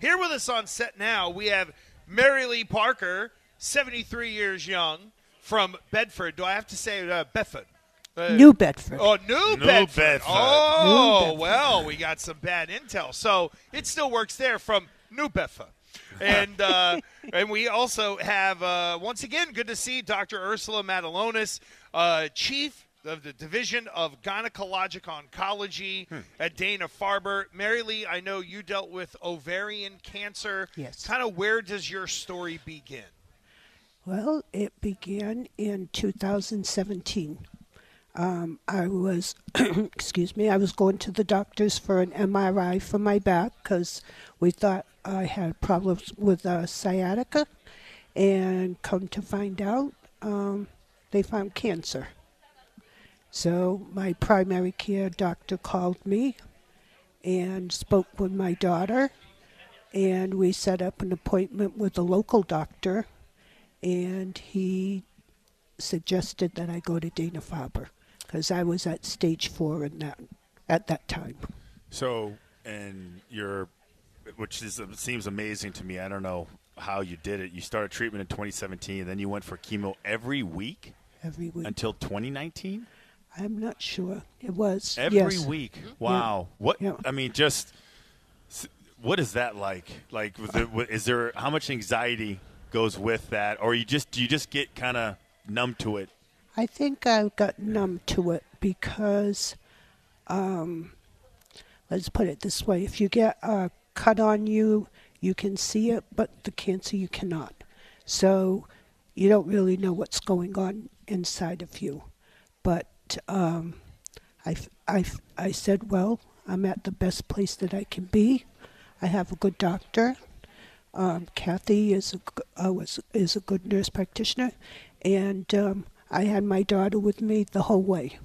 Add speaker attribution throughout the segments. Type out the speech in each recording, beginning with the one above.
Speaker 1: Here with us on set now, we have Mary Lee Parker, 73 years young, from Bedford. Do I have to say uh, Bedford? Uh,
Speaker 2: New Bedford.
Speaker 1: Oh, New,
Speaker 3: New
Speaker 1: Bedford.
Speaker 3: Bedford.
Speaker 1: Oh,
Speaker 2: New Bedford.
Speaker 1: well, we got some bad intel. So it still works there from New Bedford. And uh, and we also have uh, once again good to see Dr. Ursula Matulonis, uh, chief of the Division of Gynecologic Oncology at Dana Farber. Mary Lee, I know you dealt with ovarian cancer.
Speaker 2: Yes.
Speaker 1: Kind of where does your story begin?
Speaker 2: Well, it began in 2017. Um, I was, excuse me, I was going to the doctors for an MRI for my back because we thought I had problems with uh, sciatica, and come to find out, um, they found cancer. So my primary care doctor called me and spoke with my daughter, and we set up an appointment with a local doctor and he suggested that I go to Dana Farber because I was at stage four in that at that time.
Speaker 3: So, and you're, which is seems amazing to me. I don't know how you did it. You started treatment in 2017, and then you went for chemo every week
Speaker 2: Every week.
Speaker 3: until 2019.
Speaker 2: I'm not sure. It was
Speaker 3: Every
Speaker 2: yes.
Speaker 3: week. Wow. What?
Speaker 2: Yeah.
Speaker 3: I mean, just what is that like? Like, was there, wa- is there how much anxiety goes with that, or you just do you just get kind of numb to it?
Speaker 2: I think I got numb to it because, um, let's put it this way: if you get a cut on you, you can see it, but the cancer you cannot. So you don't really know what's going on inside of you. But um, I, f- I, f- I said, well, I'm at the best place that I can be. I have a good doctor. Um, Kathy is a, g- uh, was, is a good nurse practitioner, and um, I had my daughter with me the whole way.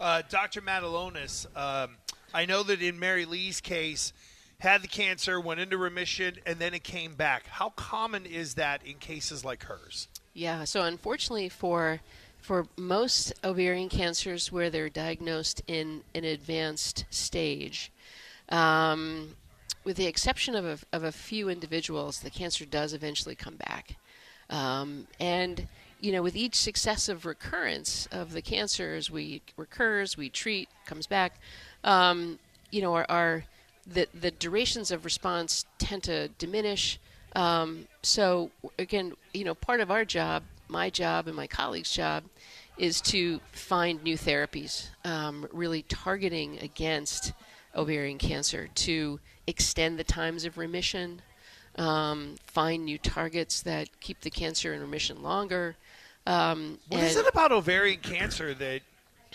Speaker 1: Uh, Dr. Matulonis, um, I know that in Mary Lee's case, had the cancer, went into remission, and then it came back. How common is that in cases like hers?
Speaker 4: Yeah, so unfortunately for for most ovarian cancers where they're diagnosed in an advanced stage, um, with the exception of a, of a few individuals, the cancer does eventually come back. Um, and you know, with each successive recurrence of the cancer, as we recurs, we treat, comes back. Um, you know, our, our the the durations of response tend to diminish. Um, so again, you know, part of our job, my job and my colleagues' job, is to find new therapies, um, really targeting against ovarian cancer to extend the times of remission, um, find new targets that keep the cancer in remission longer. Um,
Speaker 1: What is it about ovarian cancer that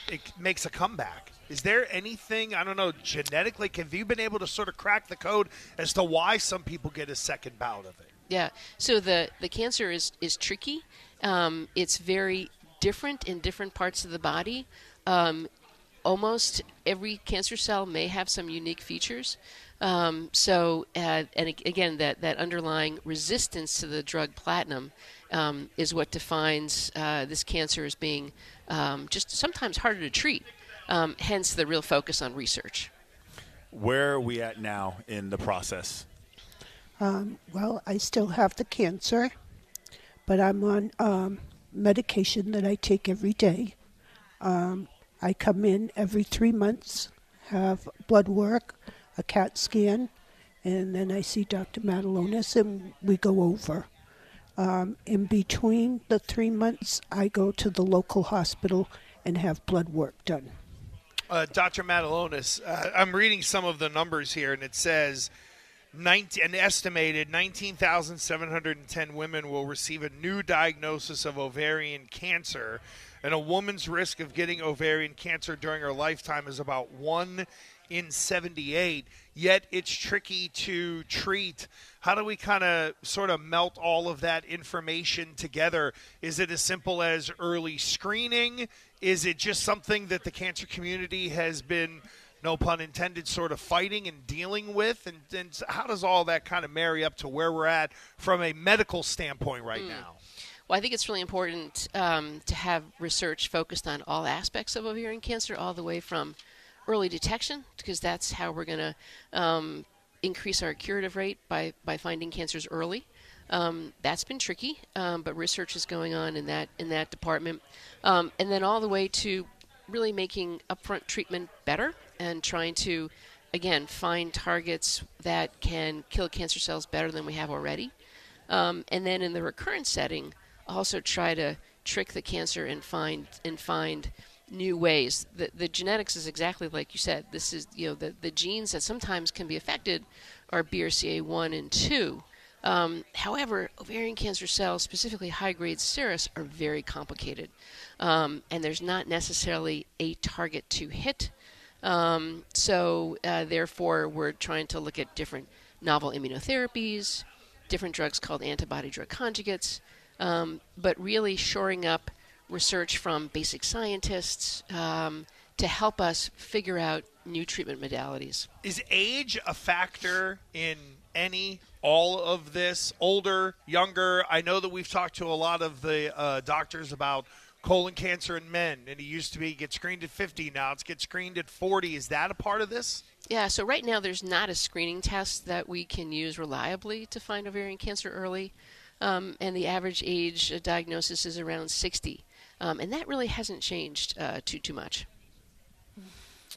Speaker 1: it makes a comeback? Is there anything, I don't know, genetically, have you been able to sort of crack the code as to why some people get a second bout of it?
Speaker 4: Yeah. So the the cancer is is tricky. Um, it's very different in different parts of the body. Um, almost every cancer cell may have some unique features. Um, so, uh, and again, that, that underlying resistance to the drug platinum um, is what defines uh, this cancer as being um, just sometimes harder to treat. Um, hence, the real focus on research.
Speaker 3: Where are we at now in the process?
Speaker 2: Um, well, I still have the cancer, but I'm on um, medication that I take every day. Um, I come in every three months, have blood work, a CAT scan, and then I see Dr. Matulonis and we go over. Um, in between the three months, I go to the local hospital and have blood work done.
Speaker 1: Uh, Dr. Matulonis, uh, I'm reading some of the numbers here, and it says 19, an estimated 19,710 women will receive a new diagnosis of ovarian cancer, and a woman's risk of getting ovarian cancer during her lifetime is about 1 in 78. yet it's tricky to treat. How do we kind of sort of melt all of that information together? Is it as simple as early screening? Is it just something that the cancer community has been, no pun intended, sort of fighting and dealing with? And, and how does all that kind of marry up to where we're at from a medical standpoint right now?
Speaker 4: Well, I think it's really important um, to have research focused on all aspects of ovarian cancer, all the way from early detection, because that's how we're going to um, increase our curative rate by, by finding cancers early. Um, that's been tricky, um, but research is going on in that in that department, um, and then all the way to really making upfront treatment better and trying to, again, find targets that can kill cancer cells better than we have already, um, and then in the recurrent setting, also try to trick the cancer and find and find new ways. The, the genetics is exactly like you said. This is you know the, the genes that sometimes can be affected are BRCA1 and 2. Um, however, ovarian cancer cells, specifically high-grade serous, are very complicated, um, and there's not necessarily a target to hit. Um, so, uh, therefore, we're trying to look at different novel immunotherapies, different drugs called antibody-drug conjugates, um, but really shoring up research from basic scientists um, to help us figure out new treatment modalities.
Speaker 1: Is age a factor in any all of this? Older, younger? I know that we've talked to a lot of the uh, doctors about colon cancer in men, and it used to be get screened at 50. Now it's get screened at 40. Is that a part of this?
Speaker 4: Yeah, so right now there's not a screening test that we can use reliably to find ovarian cancer early, um, and the average age diagnosis is around 60. Um, and that really hasn't changed uh, too too much.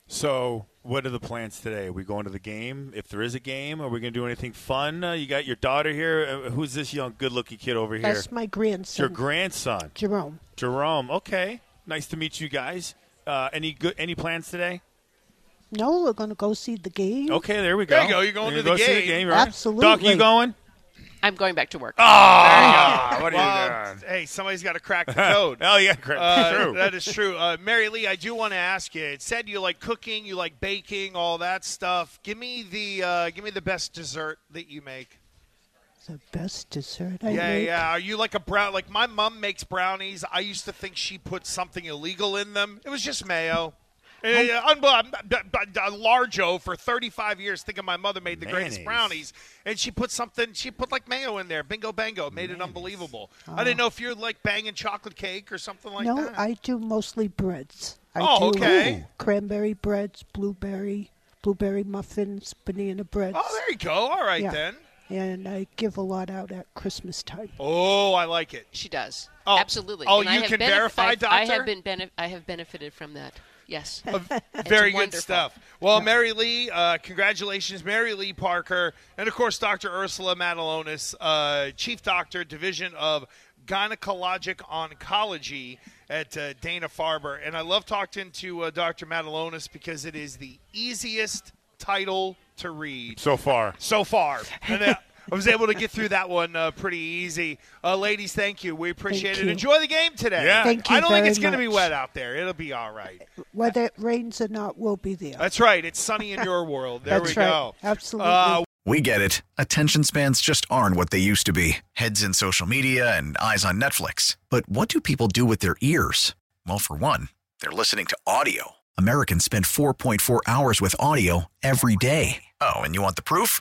Speaker 3: So, what are the plans today? Are we going to the game? If there is a game, are we going to do anything fun? Uh, you got your daughter here. Uh, who's this young, good-looking kid over here?
Speaker 2: That's my grandson.
Speaker 3: your grandson,
Speaker 2: Jerome.
Speaker 3: Jerome. Okay, nice to meet you guys. Uh, any good? Any plans today?
Speaker 2: No, we're going to go see the game.
Speaker 3: Okay, there we go.
Speaker 1: There you go. You're going
Speaker 3: There
Speaker 1: to the
Speaker 3: go see
Speaker 1: game.
Speaker 3: right?
Speaker 2: Absolutely.
Speaker 3: Doc, you going?
Speaker 4: I'm going back to work.
Speaker 3: Ah, what are
Speaker 1: Well,
Speaker 3: you doing?
Speaker 1: hey, somebody's got to crack the code.
Speaker 3: Oh yeah, correct.
Speaker 1: Uh,
Speaker 3: True.
Speaker 1: That is true. Uh, Mary Lee, I do want to ask you. It said you like cooking, you like baking, all that stuff. Give me the uh, give me the best dessert that you make.
Speaker 2: The best dessert I
Speaker 1: yeah,
Speaker 2: make.
Speaker 1: yeah. Are you like a brown? Like my mom makes brownies. I used to think she put something illegal in them. It was just mayo. Eh, unbe- uh, Largo for 35 years, thinking my mother made the greatest brownies, and she put something. She put like mayo in there. Bingo, bango, made it unbelievable. I didn't know if you're like banging chocolate cake or something like
Speaker 2: no,
Speaker 1: that.
Speaker 2: No, I do mostly breads. I
Speaker 1: Oh,
Speaker 2: do
Speaker 1: okay.
Speaker 2: cranberry breads, blueberry, blueberry muffins, banana breads.
Speaker 1: oh, there you go. All right
Speaker 2: Yeah.
Speaker 1: then.
Speaker 2: And I give a lot out at Christmas time.
Speaker 1: Oh, I like it.
Speaker 4: She does.
Speaker 1: Oh.
Speaker 4: Absolutely.
Speaker 1: Oh,
Speaker 4: And I
Speaker 1: you
Speaker 4: have
Speaker 1: can
Speaker 4: benef-
Speaker 1: verify,
Speaker 4: I've- I have been benef- I have benefited from that. Yes.
Speaker 1: Very good
Speaker 4: wonderful.
Speaker 1: stuff. Well, Mary Lee, uh, congratulations, Mary Lee Parker, and of course, Dr. Ursula Matulonis, uh, Chief Doctor, Division of Gynecologic Oncology at uh, Dana Farber. And I love talking to uh, Dr. Matulonis because it is the easiest title to read
Speaker 3: So far.
Speaker 1: so far. And uh, I was able to get through that one uh, pretty easy. Uh, ladies, thank you. We appreciate
Speaker 2: Thank
Speaker 1: it.
Speaker 2: you.
Speaker 1: Enjoy the game today.
Speaker 3: Yeah.
Speaker 2: Thank you
Speaker 1: I don't think it's going to be wet out there. It'll be all right.
Speaker 2: Whether it rains or not, we'll be there.
Speaker 1: That's right. It's sunny in your world. There
Speaker 2: That's
Speaker 1: we
Speaker 2: right.
Speaker 1: go.
Speaker 2: Absolutely.
Speaker 1: Uh,
Speaker 5: We get it. Attention spans just aren't what they used to be heads in social media and eyes on Netflix. But what do people do with their ears? Well, for one, they're listening to audio. Americans spend 4.4 hours with audio every day. Oh, and you want the proof?